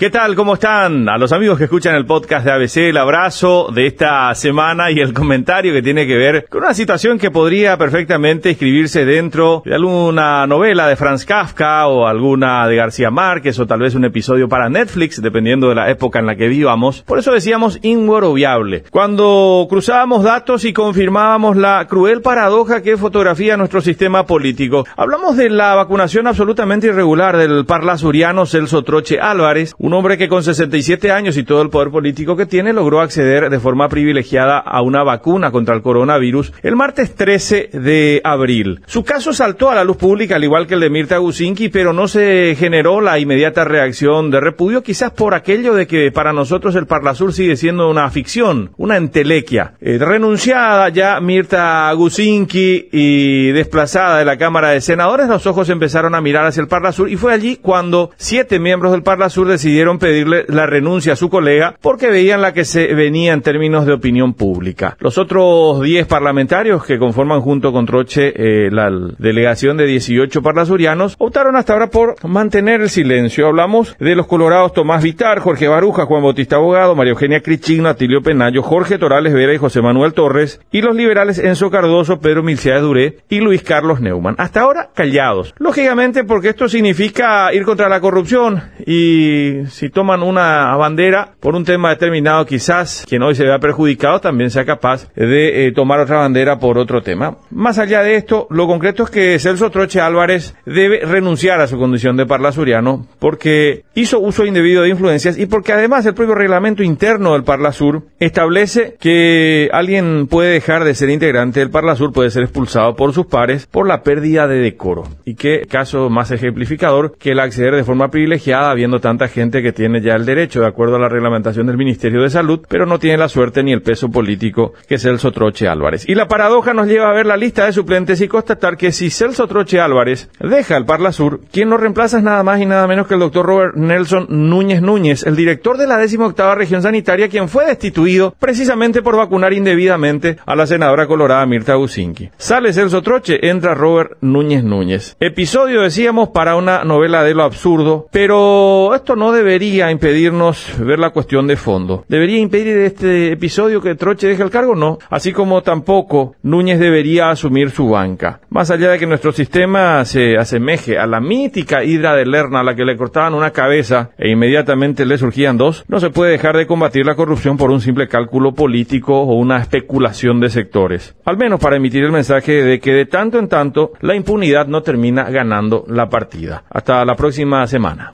¿Qué tal? ¿Cómo están? A los amigos que escuchan el podcast de ABC, el abrazo de esta semana y el comentario que tiene que ver con una situación que podría perfectamente escribirse dentro de alguna novela de Franz Kafka o alguna de García Márquez o tal vez un episodio para Netflix, dependiendo de la época en la que vivamos. Por eso decíamos inguaroviable. Cuando cruzábamos datos y confirmábamos la cruel paradoja que fotografía nuestro sistema político. Hablamos de la vacunación absolutamente irregular del parlasuriano Celso Troche Álvarez, un hombre que con 67 años y todo el poder político que tiene logró acceder de forma privilegiada a una vacuna contra el coronavirus el martes 13 de abril. Su caso saltó a la luz pública al igual que el de Mirta Gusinki, pero no se generó la inmediata reacción de repudio, quizás por aquello de que para nosotros el Parlasur sigue siendo una ficción, una entelequia. Eh, renunciada ya Mirta Gusinki y desplazada de la Cámara de Senadores, los ojos empezaron a mirar hacia el Parlasur y fue allí cuando siete miembros del Parlasur decidieron pedirle la renuncia a su colega porque veían la que se venía en términos de opinión pública. Los otros 10 parlamentarios que conforman junto con Troche eh, la delegación de 18 parlasurianos optaron hasta ahora por mantener el silencio. Hablamos de los colorados Tomás Vitar, Jorge Baruja, Juan Bautista Abogado, María Eugenia Crichino, Atilio Penayo, Jorge Torales Vera y José Manuel Torres y los liberales Enzo Cardoso, Pedro Milciades Duré y Luis Carlos Neumann. Hasta ahora callados. Lógicamente porque esto significa ir contra la corrupción y si toman una bandera por un tema determinado, quizás quien hoy se vea perjudicado también sea capaz de eh, tomar otra bandera por otro tema. Más allá de esto, lo concreto es que Celso Troche Álvarez debe renunciar a su condición de parlasuriano porque hizo uso indebido de influencias y porque además el propio reglamento interno del Parlasur establece que alguien puede dejar de ser integrante del Parlasur, puede ser expulsado por sus pares por la pérdida de decoro. Y qué caso más ejemplificador que el acceder de forma privilegiada habiendo tanta que tiene ya el derecho de acuerdo a la reglamentación del Ministerio de Salud, pero no tiene la suerte ni el peso político que Celso Troche Álvarez. Y la paradoja nos lleva a ver la lista de suplentes y constatar que si Celso Troche Álvarez deja el Parla Sur, quien lo reemplaza es nada más y nada menos que el doctor Robert Nelson Núñez Núñez, el director de la 18 región sanitaria, quien fue destituido precisamente por vacunar indebidamente a la senadora colorada Mirta Gusinki. Sale Celso Troche, entra Robert Núñez Núñez. Episodio, decíamos, para una novela de lo absurdo, pero esto no debe debería impedirnos ver la cuestión de fondo. ¿Debería impedir este episodio que Troche deje el cargo? No. Así como tampoco Núñez debería asumir su banca. Más allá de que nuestro sistema se asemeje a la mítica hidra de Lerna a la que le cortaban una cabeza e inmediatamente le surgían dos, no se puede dejar de combatir la corrupción por un simple cálculo político o una especulación de sectores. Al menos para emitir el mensaje de que de tanto en tanto la impunidad no termina ganando la partida. Hasta la próxima semana.